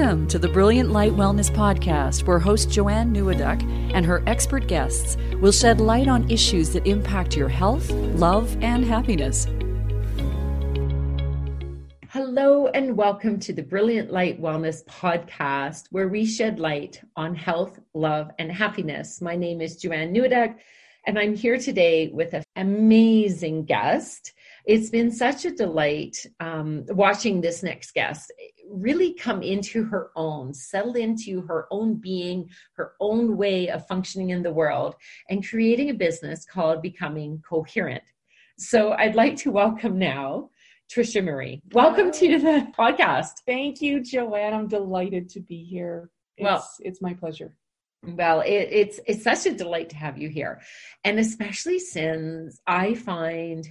Welcome to the Brilliant Light Wellness Podcast, where host Joanne Neweduk and her expert guests will shed light on issues that impact your health, love, and happiness. Hello, and welcome to the Brilliant Light Wellness Podcast, where we shed light on health, love, and happiness. My name is Joanne Neweduk, and I'm here today with an amazing guest. It's been such a delight um, watching this next guest really come into her own, settle into her own being, her own way of functioning in the world, and creating a business called Becoming Coherent. So I'd like to welcome now Tricia Murray. Welcome Hello. to the podcast. Thank you, Joanne. I'm delighted to be here. It's, well, it's my pleasure. Well, it, it's it's such a delight to have you here, and especially since I find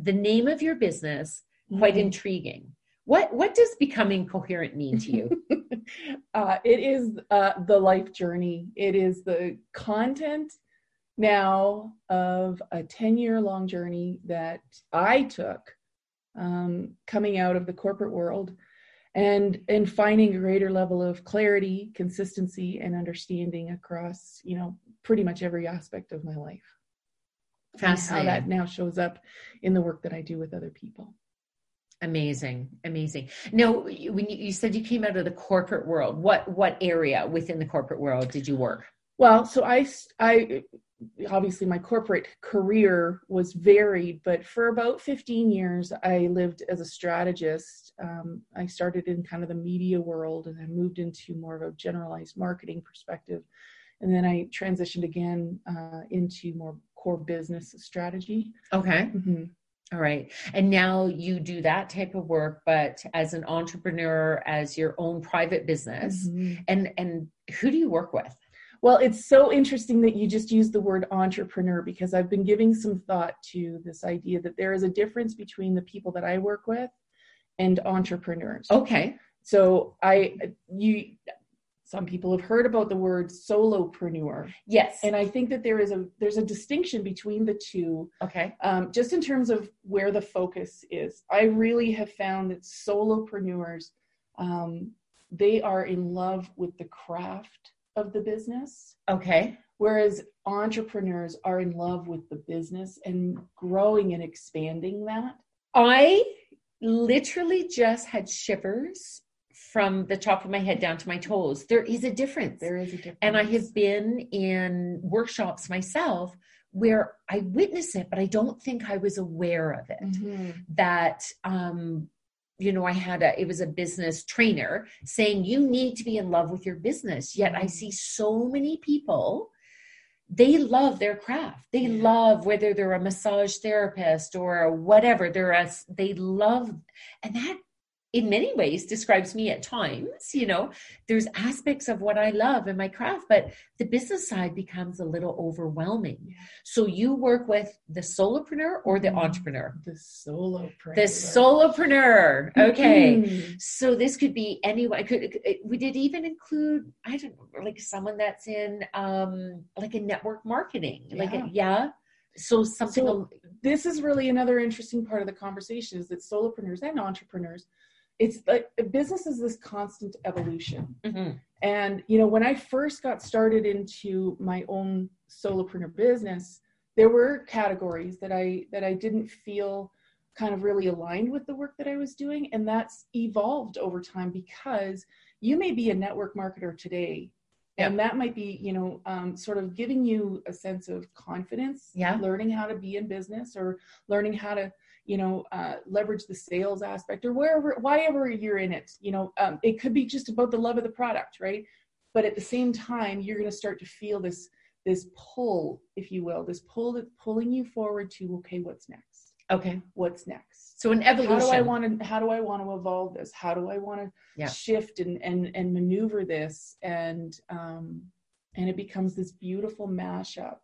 the name of your business quite mm-hmm. intriguing. What what does becoming coherent mean to you? uh, it is uh, the life journey. It is the content now of a 10 year long journey that I took um, coming out of the corporate world and and finding a greater level of clarity, consistency, and understanding across you know pretty much every aspect of my life. Fascinating. how that now shows up in the work that I do with other people. Amazing, amazing. Now, when you, you said you came out of the corporate world, what what area within the corporate world did you work? Well, so I I obviously my corporate career was varied, but for about 15 years I lived as a strategist. Um, I started in kind of the media world and then moved into more of a generalized marketing perspective, and then I transitioned again uh, into more core business strategy. Okay. Mm-hmm. All right. And now you do that type of work, but as an entrepreneur, as your own private business. Mm-hmm. And and who do you work with? Well, it's so interesting that you just used the word entrepreneur because I've been giving some thought to this idea that there is a difference between the people that I work with and entrepreneurs. Okay. So I you some people have heard about the word solopreneur. Yes. And i think that there is a there's a distinction between the two okay. um, just in terms of where the focus is. I really have found that solopreneurs um, they are in love with the craft of the business. Okay. Whereas entrepreneurs are in love with the business and growing and expanding that. I literally just had shivers from the top of my head down to my toes. There is a difference. There is a difference. And I have been in workshops myself where I witness it, but I don't think I was aware of it. Mm-hmm. That, um, you know, I had a, it was a business trainer saying, you need to be in love with your business. Yet I mm-hmm. see so many people, they love their craft. They yeah. love whether they're a massage therapist or whatever. They're a, they love, and that in many ways describes me at times you know? There's aspects of what i love in my craft but the business side becomes a little overwhelming. So you work with the solopreneur or the mm-hmm. entrepreneur? The solopreneur. The solopreneur. Okay. Mm-hmm. so this could be anyone could we did even include i don't know like someone that's in um like a network marketing yeah. like a, yeah. so something so this is really another interesting part of the conversation is that solopreneurs and entrepreneurs it's like business is this constant evolution. Mm-hmm. And you know, when I first got started into my own solopreneur business, there were categories that I that I didn't feel kind of really aligned with the work that I was doing, and that's evolved over time because you may be a network marketer today and that might be you know um, sort of giving you a sense of confidence yeah learning how to be in business or learning how to you know uh, leverage the sales aspect or wherever wherever you're in it you know um, it could be just about the love of the product right? But at the same time you're going to start to feel this this pull if you will this pull that's pulling you forward to okay what's next? Okay. What's next? So an evolution how do i want to how do i want to evolve this? How do i want to yeah. shift and and and maneuver this? And um and it becomes this beautiful mashup.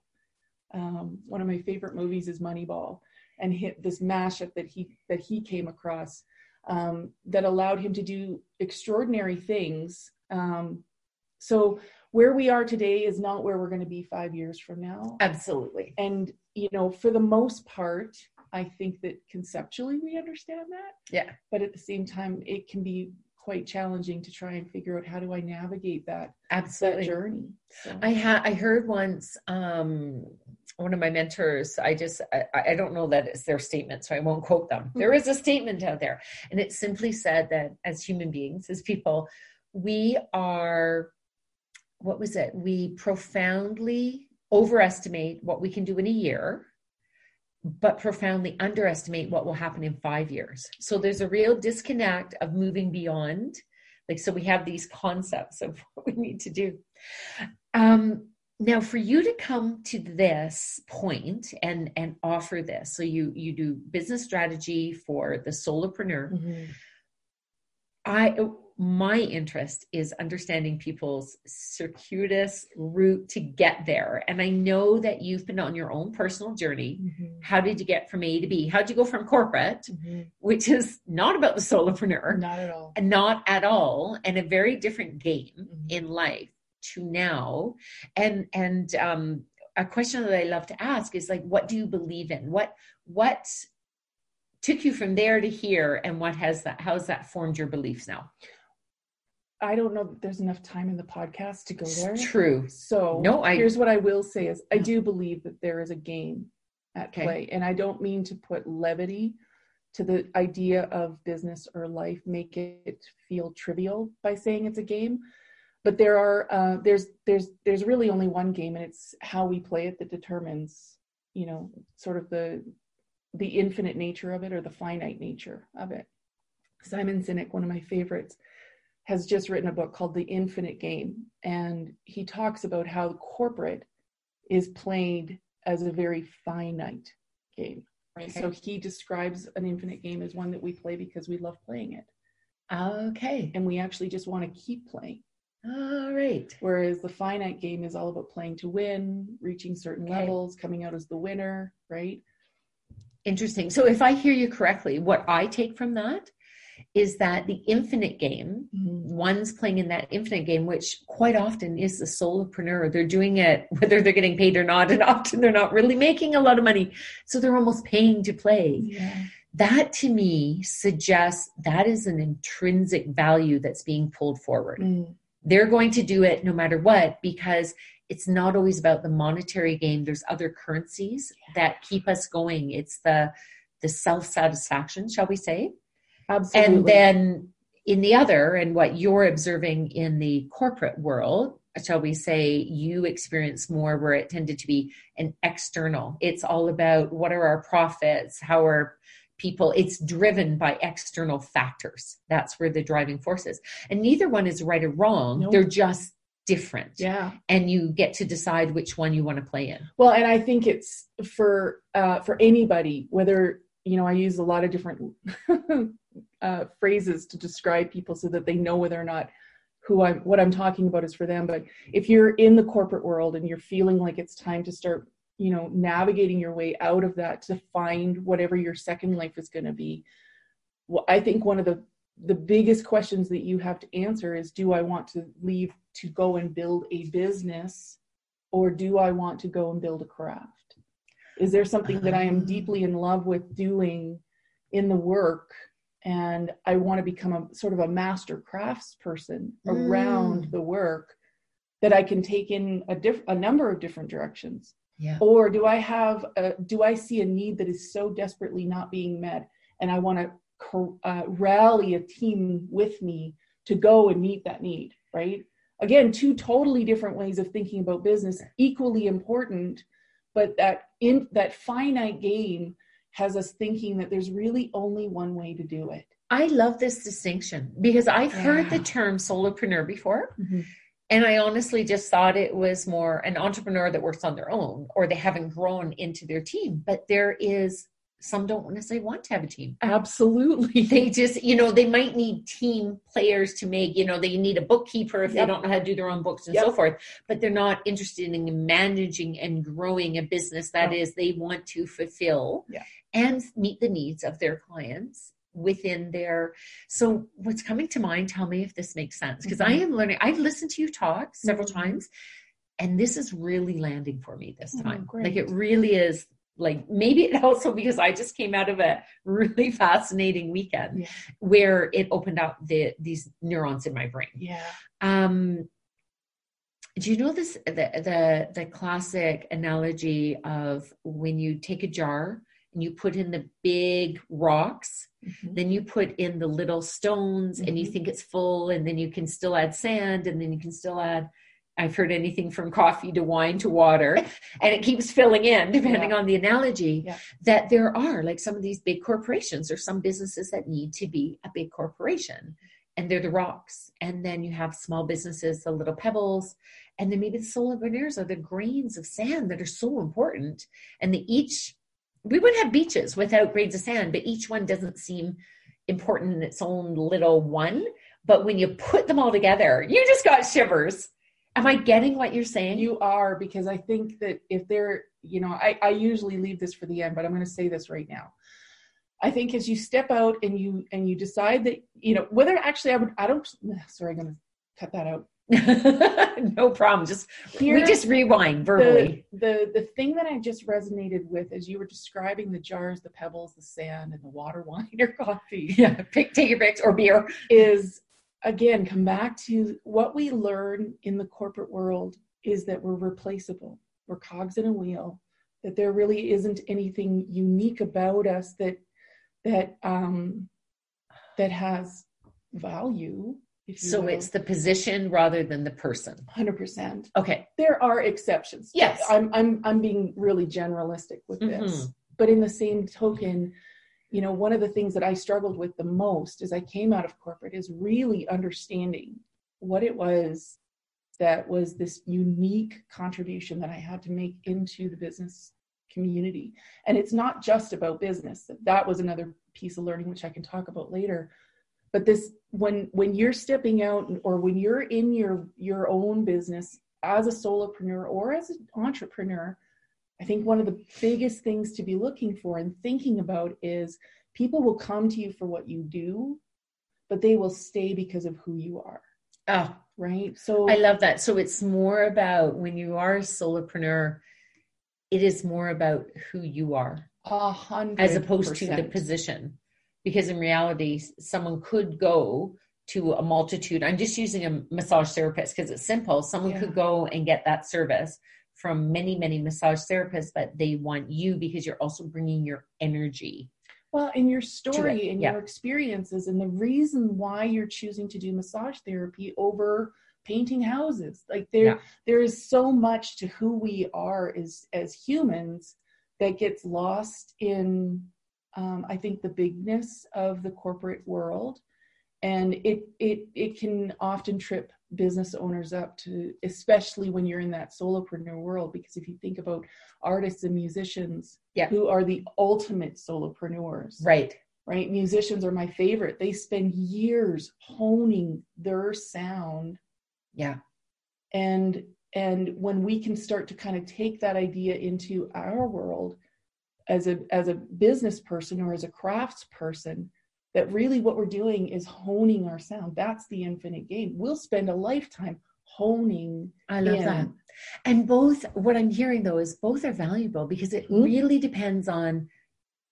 Um, one of my favorite movies is moneyball and hit this mashup that he that he came across um, that allowed him to do extraordinary things. Um, so where we are today is not where we're going to be five years from now. Absolutely. And you know, for the most part, I think that conceptually we understand that. Yeah. But at the same time, it can be quite challenging to try and figure out how do I navigate that absolutely that journey. So. I had I heard once um, one of my mentors. I just I, I, don't know that it's their statement, so I won't quote them. Mm-hmm. There is a statement out there, and it simply said that as human beings, as people, we are what was it? We profoundly overestimate what we can do in a year but profoundly underestimate what will happen in five years. So there's a real disconnect of moving beyond. Like, so we have these concepts of what we need to do. Um, now, for you to come to this point and and offer this, so you you do business strategy for the solopreneur. Mm-hmm. I my interest is understanding people's circuitous route to get there. And I know that you've been on your own personal journey. Mm-hmm. How did you get from A to B? How did you go from corporate, mm-hmm. which is not about the solopreneur, not at all, not at all, and a very different game mm-hmm. in life to now? And and um, a question that I love to ask is like, what do you believe in? What what took you from there to here, and what has that? How's that formed your beliefs now? I don't know that there's enough time in the podcast to go there. True. So no, I, here's what I will say is I do believe that there is a game at okay. play. And I don't mean to put levity to the idea of business or life, make it feel trivial by saying it's a game. But there are uh, there's there's there's really only one game and it's how we play it that determines, you know, sort of the the infinite nature of it or the finite nature of it. Simon Sinek, one of my favorites, has just written a book called The Infinite Game. And he talks about how corporate is played as a very finite game. Right. Okay. So he describes an infinite game as one that we play because we love playing it. Okay. And we actually just want to keep playing. All right. Whereas the finite game is all about playing to win, reaching certain okay. levels, coming out as the winner, right? Interesting. So if I hear you correctly, what I take from that is that the infinite game, mm-hmm. one's playing in that infinite game, which quite often is the solopreneur. They're doing it whether they're getting paid or not, and often they're not really making a lot of money. So they're almost paying to play. Yeah. That to me suggests that is an intrinsic value that's being pulled forward. Mm. They're going to do it no matter what because it's not always about the monetary gain. There's other currencies that keep us going. It's the the self satisfaction, shall we say? Absolutely. And then in the other, and what you're observing in the corporate world, shall we say, you experience more where it tended to be an external. It's all about what are our profits, how are people, it's driven by external factors. That's where the driving force is. And neither one is right or wrong. Nope. They're just different. Yeah. And you get to decide which one you want to play in. Well, and I think it's for uh for anybody, whether you know, I use a lot of different uh, phrases to describe people so that they know whether or not who I'm what I'm talking about is for them. But if you're in the corporate world and you're feeling like it's time to start, you know, navigating your way out of that to find whatever your second life is going to be, well, I think one of the the biggest questions that you have to answer is do I want to leave to go and build a business or do I want to go and build a craft? Is there something that I am deeply in love with doing in the work and I want to become a sort of a master crafts person mm. around the work that I can take in a diff- a number of different directions. Yeah. Or do I have a, do I see a need that is so desperately not being met and I want to uh, rally a team with me to go and meet that need, right? Again, two totally different ways of thinking about business, equally important, but that in that finite game has us thinking that there's really only one way to do it. I love this distinction because I've yeah. heard the term solopreneur before. Mm-hmm. And I honestly just thought it was more an entrepreneur that works on their own or they haven't grown into their team. But there is some don't necessarily want to have a team. Absolutely. They just, you know, they might need team players to make, you know, they need a bookkeeper if yep. they don't know how to do their own books and yep. so forth, but they're not interested in managing and growing a business That no. is, they want to fulfill and meet the needs of their clients within their so what's coming to mind tell me if this makes sense because mm-hmm. i am learning i've listened to you talk several mm-hmm. times and this is really landing for me this oh, time oh, like it really is like maybe it also because I just came out of a really fascinating weekend Yeah. where it opened up the these neurons in my brain. Yeah. Um, do you know this the the the classic analogy of when you take a jar and you put in the big rocks, Mhm. then you put in the little stones and you Mhm. think it's full, and then you can still add sand, and then you can still add. I've heard anything from coffee to wine to water, and it keeps filling in depending Yeah. on the analogy. Yeah. That there are like some of these big corporations or some businesses that need to be a big corporation and they're the rocks. And then you have small businesses, the little pebbles, and then maybe the solopreneurs are the grains of sand that are so important. And they each, we would have beaches without grains of sand, but each one doesn't seem important in its own little one. But when you put them all together, you just got shivers. Am I getting what you're saying? You are because I think that if they're, you know, I, I usually leave this for the end, but I'm going to say this right now. I think as you step out and you and you decide that you know whether actually I would I don't sorry I'm going to cut that out. no problem. Just we just rewind verbally. the, the the thing that I just resonated with as you were describing the jars, the pebbles, the sand, and the water, wine, or coffee yeah, pick, take your picks or beer. is again come back to what we learn in the corporate world is that we're replaceable. We're cogs in a wheel. That there really isn't anything unique about us that that um, that has value. So will. it's the position rather than the person. hundred percent. Okay. There are exceptions. Yes. I'm I'm I'm being really generalistic with this. Mm-hmm. But in the same token, you know, one of the things that I struggled with the most as I came out of corporate is really understanding what it was that was this unique contribution that I had to make into the business community. And it's not just about business. That was another piece of learning which I can talk about later. But this when when you're stepping out or when you're in your your own business as a solopreneur or as an entrepreneur, I think one of the biggest things to be looking for and thinking about is people will come to you for what you do, but they will stay because of who you are, Oh, right? So I love that. So it's more about when you are a solopreneur, it is more about who you are a hundred as opposed to the position. Because in reality, someone could go to a multitude. I'm just using a massage therapist because it's simple. Someone Yeah. could go and get that service from many, many massage therapists, but they want you because you're also bringing your energy. Well, in your story and yeah. your experiences, and the reason why you're choosing to do massage therapy over painting houses, like there, Yeah. there is so much to who we are as as humans that gets lost in, um, I think, the bigness of the corporate world, and it it it can often trip business owners up to, especially when you're in that solopreneur world. Because if you think about artists and musicians, Yeah. who are the ultimate solopreneurs, Right. right? Musicians are my favorite. They spend years honing their sound Yeah. and and when we can start to kind of take that idea into our world as a as a business person or as a crafts person that really what we're doing is honing our sound that's the infinite game we'll spend a lifetime honing I love in. that. And both, what I'm hearing though is both are valuable because it Mhm. really depends on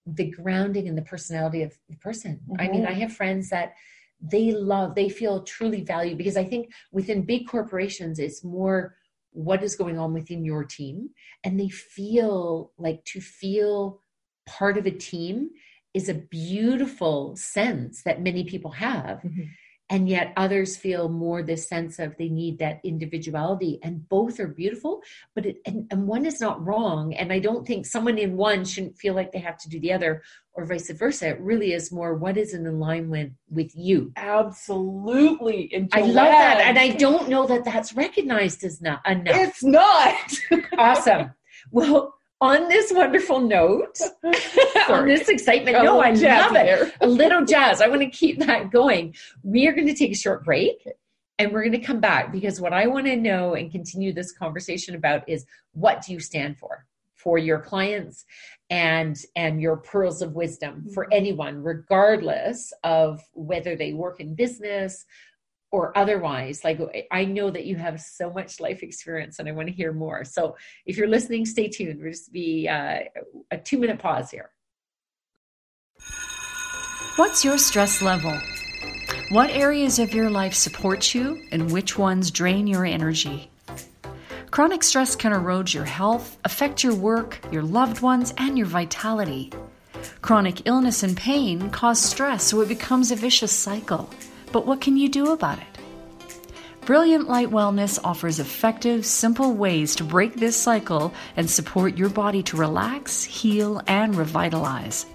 the grounding and the personality of the person. I mean. I have friends that they love, they feel truly valued because I think within big corporations, it's more what is going on within your team. And they feel like to feel part of a team is a beautiful sense that many people have Mhm. And yet others feel more this sense of they need that individuality and both are beautiful but it and, and one is not wrong and i don't think someone in one shouldn't feel like they have to do the other or vice versa. It really is more what is in alignment with you. Absolutely. I love that and i don't know that that's recognized as not enough. It's not. Awesome. Well on this wonderful note on this excitement Got no i love jazzy it there. a little jazz. I want to keep that going. We are going to take a short break and we're going to come back because what I want to know and continue this conversation about is what do you stand for for your clients and and your pearls of wisdom for anyone regardless of whether they work in business or otherwise like i know that you have so much life experience and i want to hear more. So if you're listening stay tuned. We'll just be uh, a two minute pause here. What's your stress level? What areas of your life support you and which ones drain your energy? Chronic stress can erode your health affect your work your loved ones and your vitality. Chronic illness and pain cause stress so it becomes a vicious cycle but what can you do about it? Brilliant Light Wellness offers effective, simple ways to break this cycle and support your body to relax, heal, and revitalize.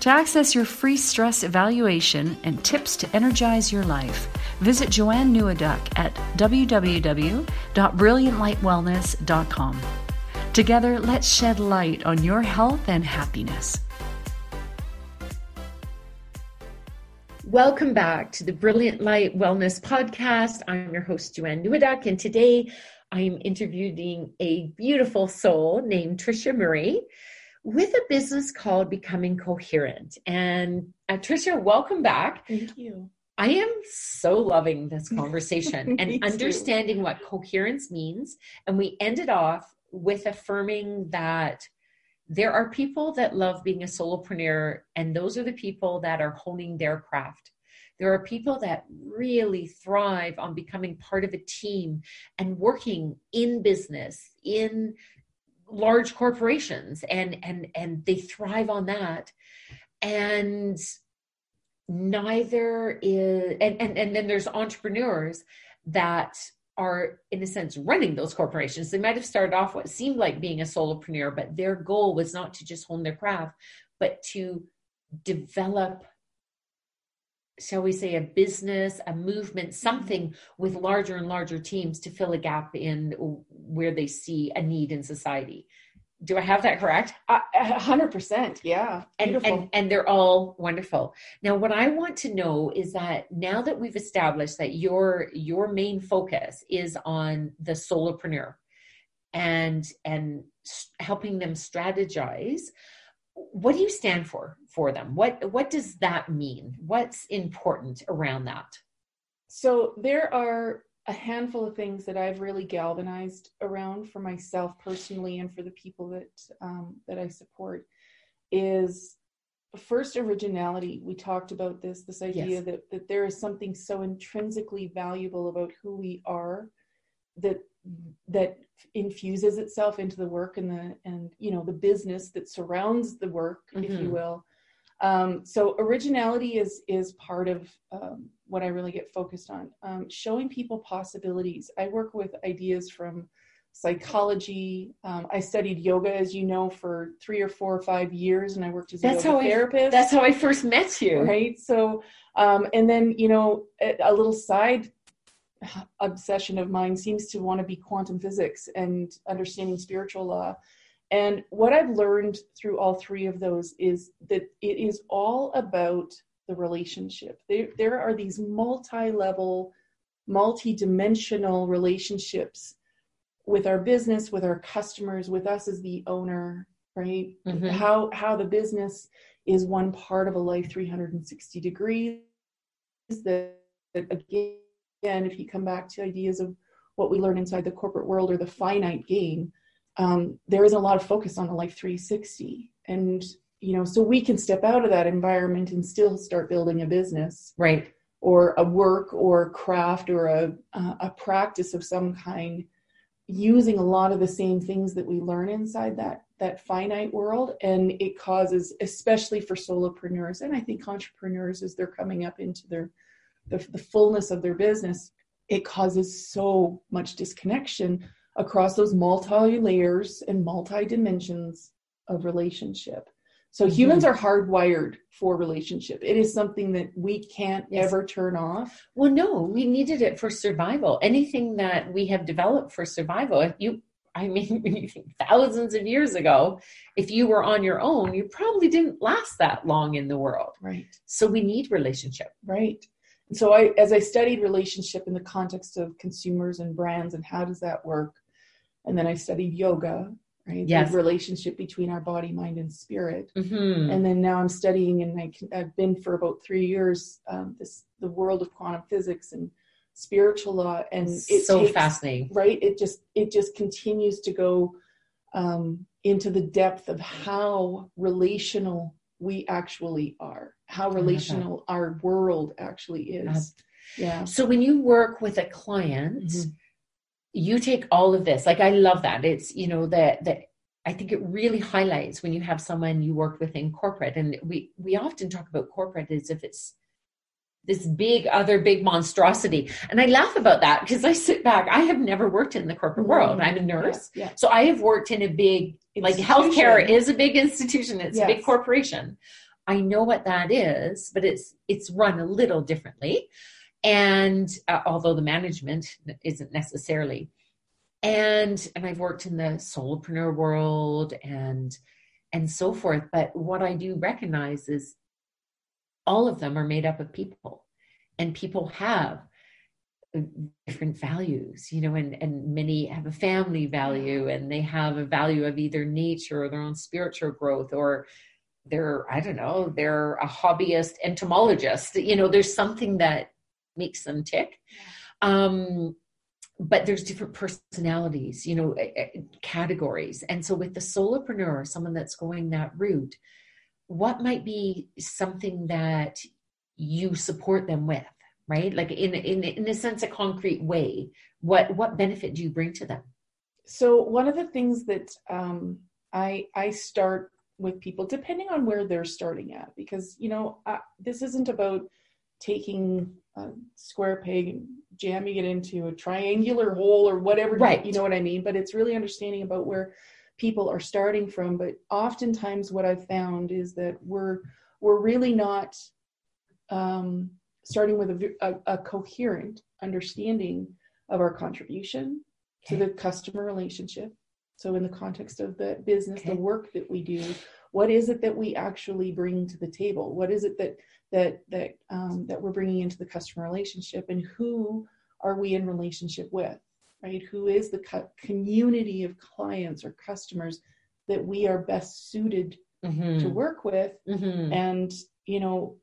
To access your free stress evaluation and tips to energize your life, visit Joanne Neweduk at www.brilliantlightwellness.com. Together, let's shed light on your health and happiness. Welcome back to the Brilliant Light Wellness Podcast. I'm your host, Joanne Neweduk, and today I'm interviewing a beautiful soul named Tricia Murray with a business called Becoming Coherent. And uh, Tricia, welcome back. Thank you. I am so loving this conversation and understanding what coherence means. And we ended off with affirming that there are people that love being a solopreneur, and those are the people that are honing their craft. There are people that really thrive on becoming part of a team and working in business, in large corporations, and and and they thrive on that. And neither is and, and, and then there's entrepreneurs that are in a sense running those corporations. They might have started off what seemed like being a solopreneur but their goal was not to just hone their craft but to develop shall we say a business a movement mm-hmm. something with larger and larger teams to fill a gap in where they see a need in society do I have that correct? A hundred percent. Yeah. And, and, and they're all wonderful. Now, what I want to know is that now that we've established that your, your main focus is on the solopreneur and, and helping them strategize, what do you stand for for them? What, what does that mean? What's important around that? So there are a handful of things that I've really galvanized around for myself personally and for the people that um, that I support is first originality. We talked about this this idea yes. that that there is something so intrinsically valuable about who we are that that infuses itself into the work and the and you know the business that surrounds the work, mm-hmm. if you mm-hmm. will. Um, so originality is is part of um, what I really get focused on. Um, showing people possibilities. I work with ideas from psychology. Um, I studied yoga, as you know, for three or four or five years, and I worked as a that's yoga therapist. I, that's how I first met you, right? So, um, and then you know, a, a little side obsession of mine seems to want to be quantum physics and understanding spiritual law. And what I've learned through all three of those is that it is all about the relationship. There, there are these multi level, multi dimensional relationships with our business, with our customers, with us as the owner, right? Mm-hmm. How, how the business is one part of a life 360 degrees. That, that again, if you come back to ideas of what we learn inside the corporate world or the finite game, um, there isn't a lot of focus on the life 360 and you know so we can step out of that environment and still start building a business. Right. Or a work or craft or a a practice of some kind using a lot of the same things that we learn inside that that finite world. And it causes especially for solopreneurs and i think entrepreneurs as they're coming up into their the, the fullness of their business it causes so much disconnection across those multi layers and multi dimensions of relationship. So mm-hmm. humans are hardwired for relationship. It is something that we can't yes. ever turn off. Well, no, we needed it for survival. Anything that we have developed for survival, you I mean, thousands of years ago, if you were on your own, you probably didn't last that long in the world. Right. So we need relationship. Right. And so I, as I studied relationship in the context of consumers and brands and how does that work, and then I studied yoga, right? Yes. The relationship between our body, mind, and spirit. Mhm. And then now I'm studying, and I can, I've been for about three years um, this the world of quantum physics and spiritual law, and it's so takes, fascinating. right? It just it just continues to go um, into the depth of how relational we actually are, how relational our world actually is. Yeah. So when you work with a client, Mhm. You take all of this. Like I love that. It's you know that that I think it really highlights when you have someone you work with in corporate, and we we often talk about corporate as if it's this big other big monstrosity, and I laugh about that because I sit back. I have never worked in the corporate mm-hmm. world. I'm a nurse, Yeah. so I have worked in a big like healthcare is a big institution. It's a big corporation. I know what that is, but it's it's run a little differently and uh, although the management isn't necessarily and and i've worked in the solopreneur world and and so forth but what i do recognize is all of them are made up of people and people have different values you know and and many have a family value and they have a value of either nature or their own spiritual growth or they're i don't know they're a hobbyist entomologist you know there's something that makes them tick. Um but there's different personalities you know eh, eh, categories. And so with the solopreneur someone that's going that route what might be something that you support them with right? Like in in in a sense a concrete way what what benefit do you bring to them? So one of the things that um, I I start with people, depending on where they're starting at, because you know uh, this isn't about taking a square peg and jamming it into a triangular hole or whatever. Right. You know what I mean? But it's really understanding about where people are starting from. But oftentimes, what I've found is that we're we're really not um, starting with a, a, a, coherent understanding of our contribution to the customer relationship. So, in the context of the business, Okay. the work that we do, what is it that we actually bring to the table? What is it that that that um, that we're bringing into the customer relationship, and who are we in relationship with? Right? Who is the co- community of clients or customers that we are best suited mm-hmm. to work with? Mm-hmm. and you know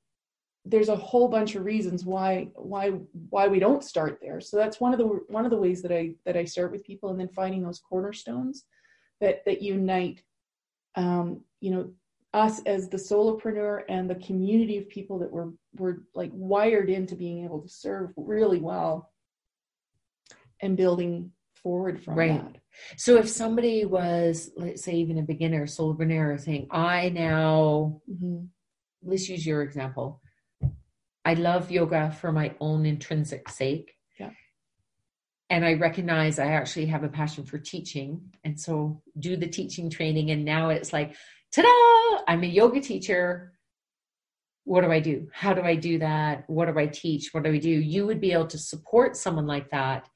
there's a whole bunch of reasons why why why we don't start there so that's one of the one of the ways that i that i start with people and then finding those cornerstones that that unite um you know us as the solopreneur and the community of people that were were like wired into being able to serve really well and building forward from Right. that So if somebody was, let's say, even a beginner solopreneur saying, I now, Mhm. let's use your example. I love yoga for my own intrinsic sake. Yeah. And I recognize I actually have a passion for teaching. And so do the teaching training. And now it's like, ta da, I'm a yoga teacher. What do I do? How do I do that? What do I teach? What do I do? You would be able to support someone like that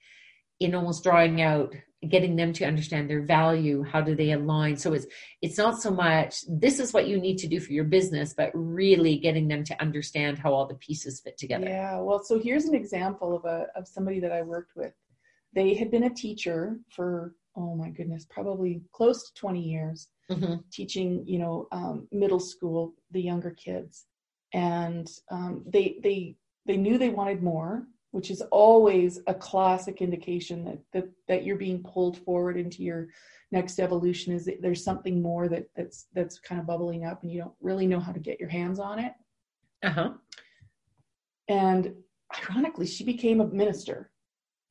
in almost drawing out getting them to understand their value how do they align so it's it's not so much this is what you need to do for your business but really getting them to understand how all the pieces fit together Yeah, well, so here's an example of a of somebody that I worked with. They had been a teacher for oh my goodness, probably close to 20 years, Mhm. teaching you know um, middle school the younger kids, and um, they they they knew they wanted more, which is always a classic indication that that that you're being pulled forward into your next evolution. Is that there's something more that that's that's kind of bubbling up, and you don't really know how to get your hands on it. uh-huh And ironically, she became a minister.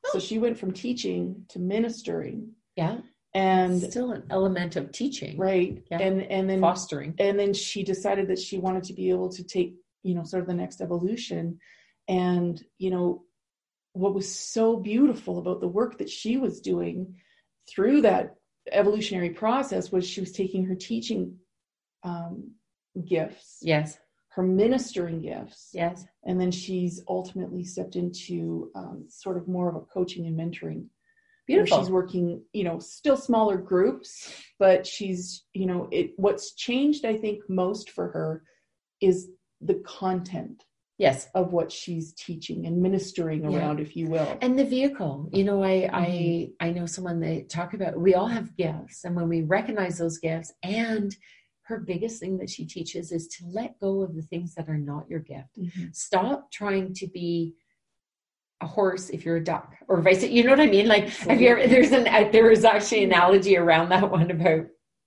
Oh. So she went from teaching to ministering. Yeah. And still an element of teaching. Right. Yeah. And and then fostering. and then she decided that she wanted to be able to take, you know, sort of the next evolution. And, you know, what was so beautiful about the work that she was doing through that evolutionary process was she was taking her teaching um, gifts, yes. Her ministering gifts, yes. And then she's ultimately stepped into um, sort of more of a coaching and mentoring beautiful she's working you know still smaller groups but she's you know it what's changed i think most for her is the content yes of what she's teaching and ministering Yeah. around if you will and the vehicle you know i Mhm. i i know someone they talk about we all have gifts and when we recognize those gifts and her biggest thing that she teaches is to let go of the things that are not your gift Mhm. stop trying to be a horse if you're a duck or vice you know what i mean? Like have you ever, there's an there is actually an analogy around that one about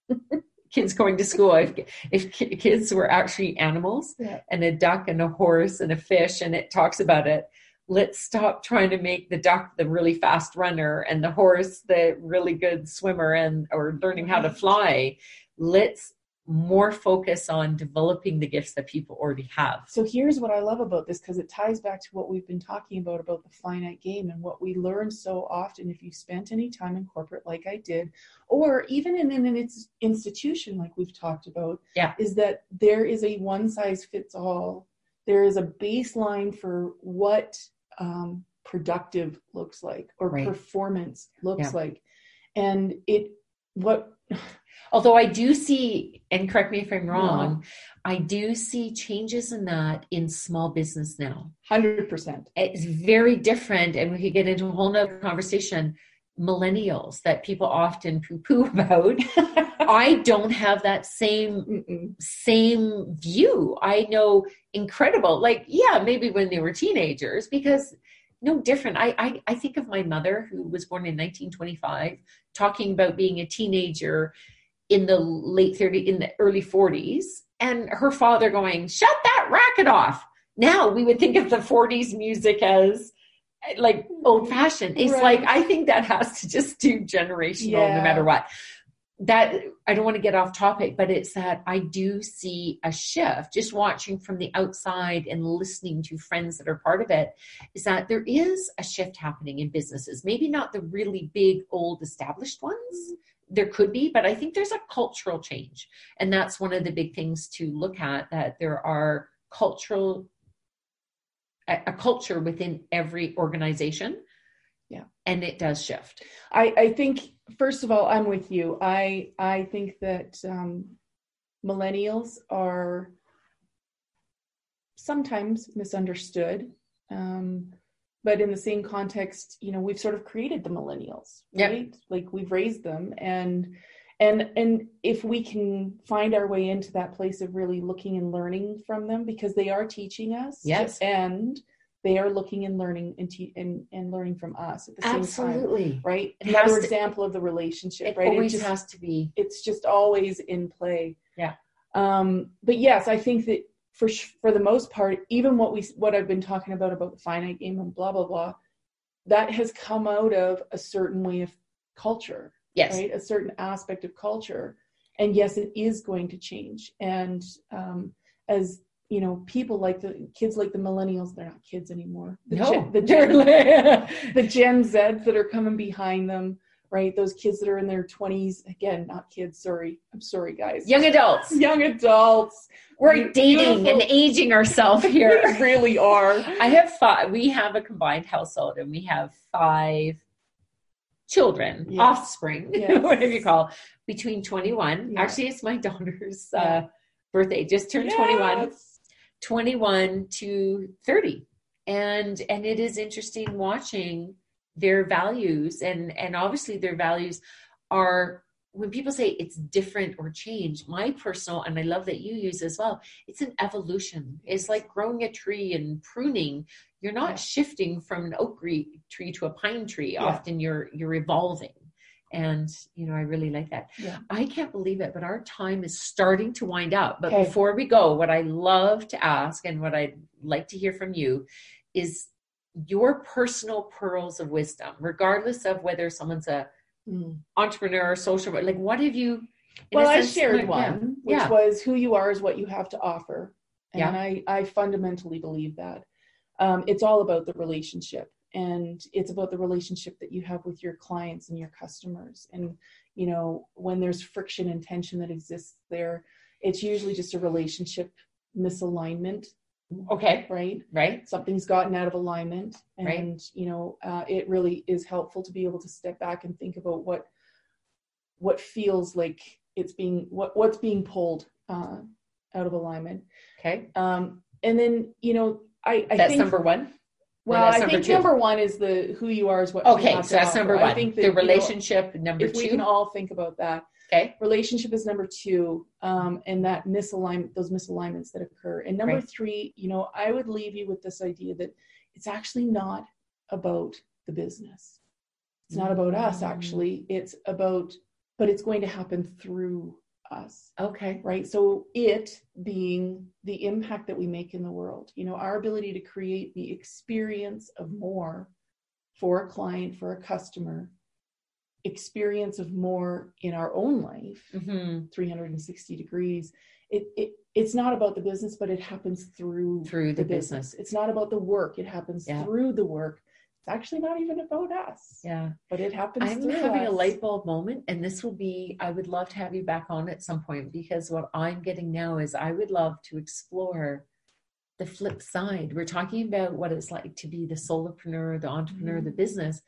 kids going to school. If if kids were actually animals Yeah. and a duck and a horse and a fish and it talks about it let's stop trying to make the duck the really fast runner and the horse the really good swimmer and or learning how to mm-hmm. fly. Let's more focus on developing the gifts that people already have So here's what I love about this because it ties back to what we've been talking about about the finite game and what we learn so often if you spent any time in corporate like I did, or even in, in an institution like we've talked about, Yeah. is that there is a one size fits all. There is a baseline for what um, productive looks like or Right. performance looks Yeah. like, and it what Although I do see, and correct me if I'm wrong, I do see changes in that in small business now. hundred percent. It's very different, and we could get into a whole nother conversation. Millennials that people often poo-poo about. I don't have that same same view. I know incredible, like yeah, maybe when they were teenagers, because no different. I, I I think of my mother who was born in 1925, talking about being a teenager in the late 30s, in the early 40s, and her father going, "Shut that racket off." Now we would think of the 40s music as like old fashioned. It's Right. like I think that has to just do generational no matter what that I don't want to get off topic, but it's that I do see a shift just watching from the outside and listening to friends that are part of it. Is that there is a shift happening in businesses, maybe not the really big, old, established ones. There could be, but I think there's a cultural change. And that's one of the big things to look at that there are cultural, a, a culture within every organization. Yeah. And it does shift. I, I think first of all, I'm with you. I I think that um, millennials are sometimes misunderstood, um, but in the same context, you know, we've sort of created the millennials, Yep. right? Like we've raised them, and and and if we can find our way into that place of really looking and learning from them, because they are teaching us, Yes. and they are looking and learning and te- and, and learning from us at the same time Absolutely. right? It Another has to- example of the relationship, It right? always just, has to be. it's just always in play. Yeah. Um, but yes, I think that for sh- for the most part, even what we what I've been talking about about the finite game and blah blah blah, that has come out of a certain way of culture, Yes. right? A certain aspect of culture, and yes, it is going to change. And um, as you know, people like the kids like the millennials, they're not kids anymore. The No. gen, the, gen, the Gen Zs that are coming behind them, right? Those kids that are in their 20s, again, not kids, sorry. I'm sorry, guys. Young adults. Young adults. We're dating Beautiful. and aging ourselves We here. really are. I have five. We have a combined household, and we have five children, Yes. offspring, Yes. whatever you call, between 21. Yeah. Actually, it's my daughter's uh, birthday. Just turned 21. 21 to 30 and and it is interesting watching their values and and obviously their values are when people say it's different or change my personal and i love that you use as well it's an evolution it's like growing a tree and pruning you're not Yeah. shifting from an oak tree to a pine tree Yeah. often you're you're evolving and you know i really like that Yeah. i can't believe it but our time is starting to wind up but Okay. before we go what i love to ask and what i'd like to hear from you is your personal pearls of wisdom regardless of whether someone's a Mm. entrepreneur or social like what have you Well, I sense, shared like, one, yeah. which yeah. was who you are is what you have to offer. And Yeah. I, I fundamentally believe that. Um, it's all about the relationship and it's about the relationship that you have with your clients and your customers. And, you know, when there's friction and tension that exists there, it's usually just a relationship misalignment, okay right? right something's gotten out of alignment and Right. you know uh, it really is helpful to be able to step back and think about what what feels like it's being what what's being pulled uh, out of alignment okay um, and then you know I, I that's think number one. well, I think two? number one is the who you are is what Okay, so that's number one. I think that, the you know, relationship number if we can all think about that, okay. relationship is number two, um, and that misalignment, those misalignments that occur. And number Right. three, you know, I would leave you with this idea that it's actually not about the business. It's not about us, Mm. actually. It's about, but it's going to happen through us Okay. right so it being the impact that we make in the world you know our ability to create the experience of more for a client for a customer experience of more in our own life hmm 360 degrees it, it it's not about the business but it happens through Through the business. it's not about the work it happens Yeah. through the work it's actually not even about us Yeah. but it happens I'm having a light bulb moment, and this will be, I would love to have you back on at some point because what I'm getting now is I would love to explore the flip side. We're talking about what it's like to be the solopreneur, the entrepreneur, the Mhm. business,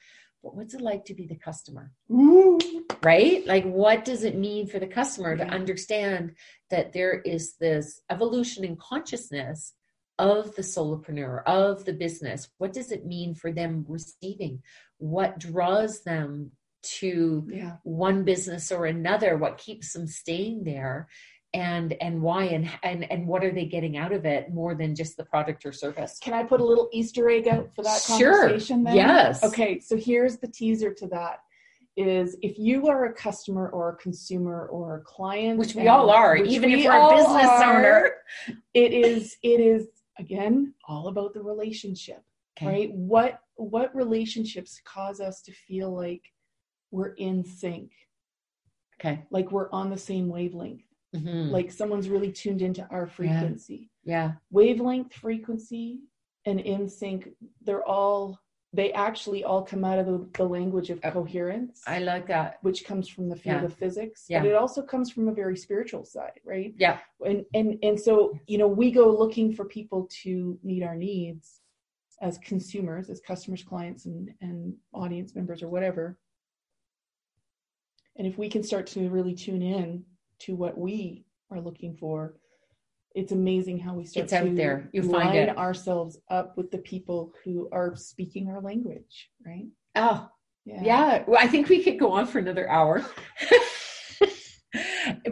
but what's it like to be the customer? Ooh. right? Like, what does it mean for the customer to understand that there is this evolution in consciousness of the solopreneur, of the business? What does it mean for them receiving? What draws them to yeah one business or another? What keeps them staying there? And and why and and and what are they getting out of it more than just the product or service? Can I put a little Easter egg out for that Sure. conversation then? Yes. Okay, so here's the teaser to that is if you are a customer or a consumer or a client Which we all are, even if we're a business are, owner. It is it is again all about the relationship, Okay. right? What what relationships cause us to feel like we're in sync, Okay. like we're on the same wavelength, Mhm. like someone's really tuned into our frequency. yeah. wavelength frequency and in sync they're all they actually all come out of the, the language of Uh, coherence I like that. which comes from the field Yeah. of physics Yeah. but it also comes from a very spiritual side right Yeah. and and and so you know we go looking for people to meet our needs as consumers as customers clients and and audience members or whatever and if we can start to really tune in to what we are looking for it's amazing how we start It's out to there. You find it. ourselves up with the people who are speaking our language right Oh, yeah. Well, I think we could go on for another hour.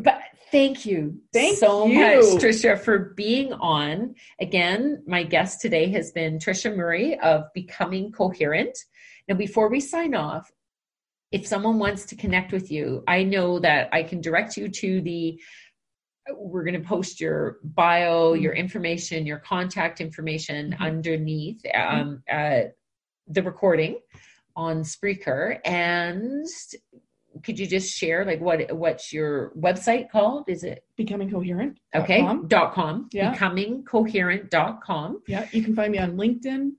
but thank you Thank so you. much, Tricia, for being on. Again, my guest today has been Tricia Murray of Becoming Coherent. Now, before we sign off, if someone wants to connect with you, I know that I can direct you to the we're going to post your bio, your information, your contact information Mhm. underneath um, uh, the recording on Spreaker. And could you just share like what what's your website called? Is it becoming coherent okay? com. Dot com. Yeah. Becomingcoherent.com. Yeah, you can find me on LinkedIn.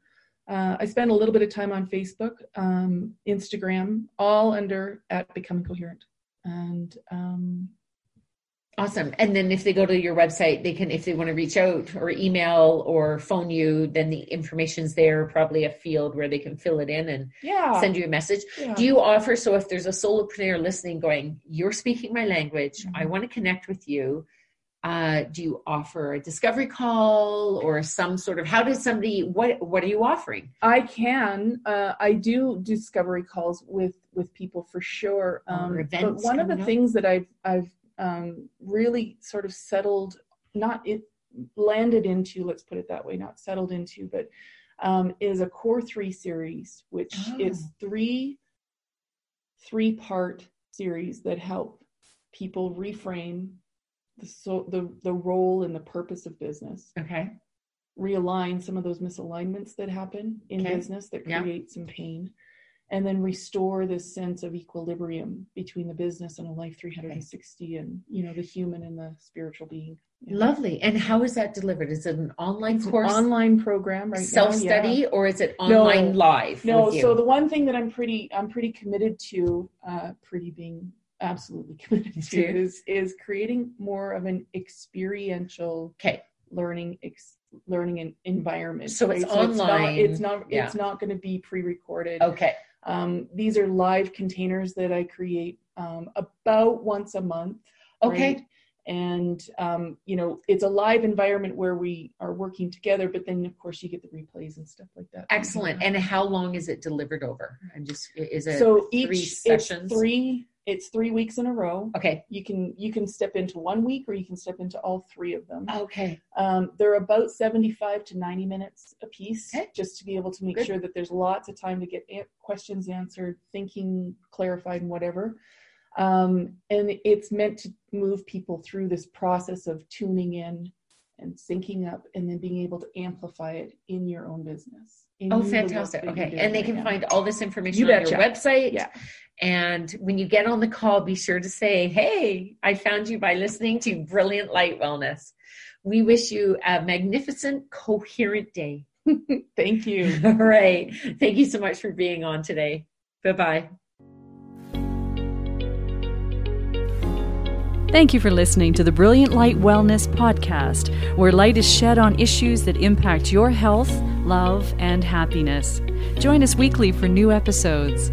Uh, I spend a little bit of time on Facebook, um, Instagram, all under at Becoming Coherent. And um, Awesome. And then if they go to your website, they can, if they want to reach out or email or phone you, then the information's there, probably a field where they can fill it in and yeah, send you a message. yeah. Do you offer, so if there's a solopreneur listening going, you're speaking my language, I Mhm. want to connect with you. Uh, do you offer a discovery call or some sort of, how does somebody, what, what are you offering? I can. Uh, I do discovery calls with with people for sure. Or Um, but one of the up? things that I've I've um, really sort of settled, not it landed into, let's put it that way, not settled into, but um, is a core three series, which is Oh. three three part series that help people reframe the so the the role and the purpose of business Okay. realign some of those misalignments that happen in Okay. business that Yeah. create some pain and then restore this sense of equilibrium between the business and a life 360 and you know the human and the spiritual being Yeah. Lovely. And how is that delivered? Is it an online It's an course, online program right self study, yeah. or is it online live? no so the one thing that i'm pretty i'm pretty committed to uh pretty being absolutely committed to is is creating more of an experiential okay. learning ex- learning en- environment So it's not- online, it's not yeah. it's not going to be pre-recorded Okay. um, these are live containers that i create um, about once a month Okay. right? and um, you know it's a live environment where we are working together but then of course you get the replays and stuff like that excellent and how long is it delivered over i'm just is it so each three sessions three it's three weeks in a row. Okay. You can you can step into one week or you can step into all three of them. Okay. Um, they're about 75 to 90 minutes a piece okay. just to be able to make Good. sure that there's lots of time to get questions answered thinking clarified and whatever. Um, and it's meant to move people through this process of tuning in and syncing up and then being able to amplify it in your own business. Oh, fantastic. Okay. And they can right find all this information you on betcha. your website. Yeah. And when you get on the call, be sure to say, Hey, I found you by listening to Brilliant Light Wellness. We wish you a magnificent, coherent day. Thank you. All right. Thank you so much for being on today. Bye bye. Thank you for listening to the Brilliant Light Wellness Podcast, where light is shed on issues that impact your health, love, and happiness. Join us weekly for new episodes.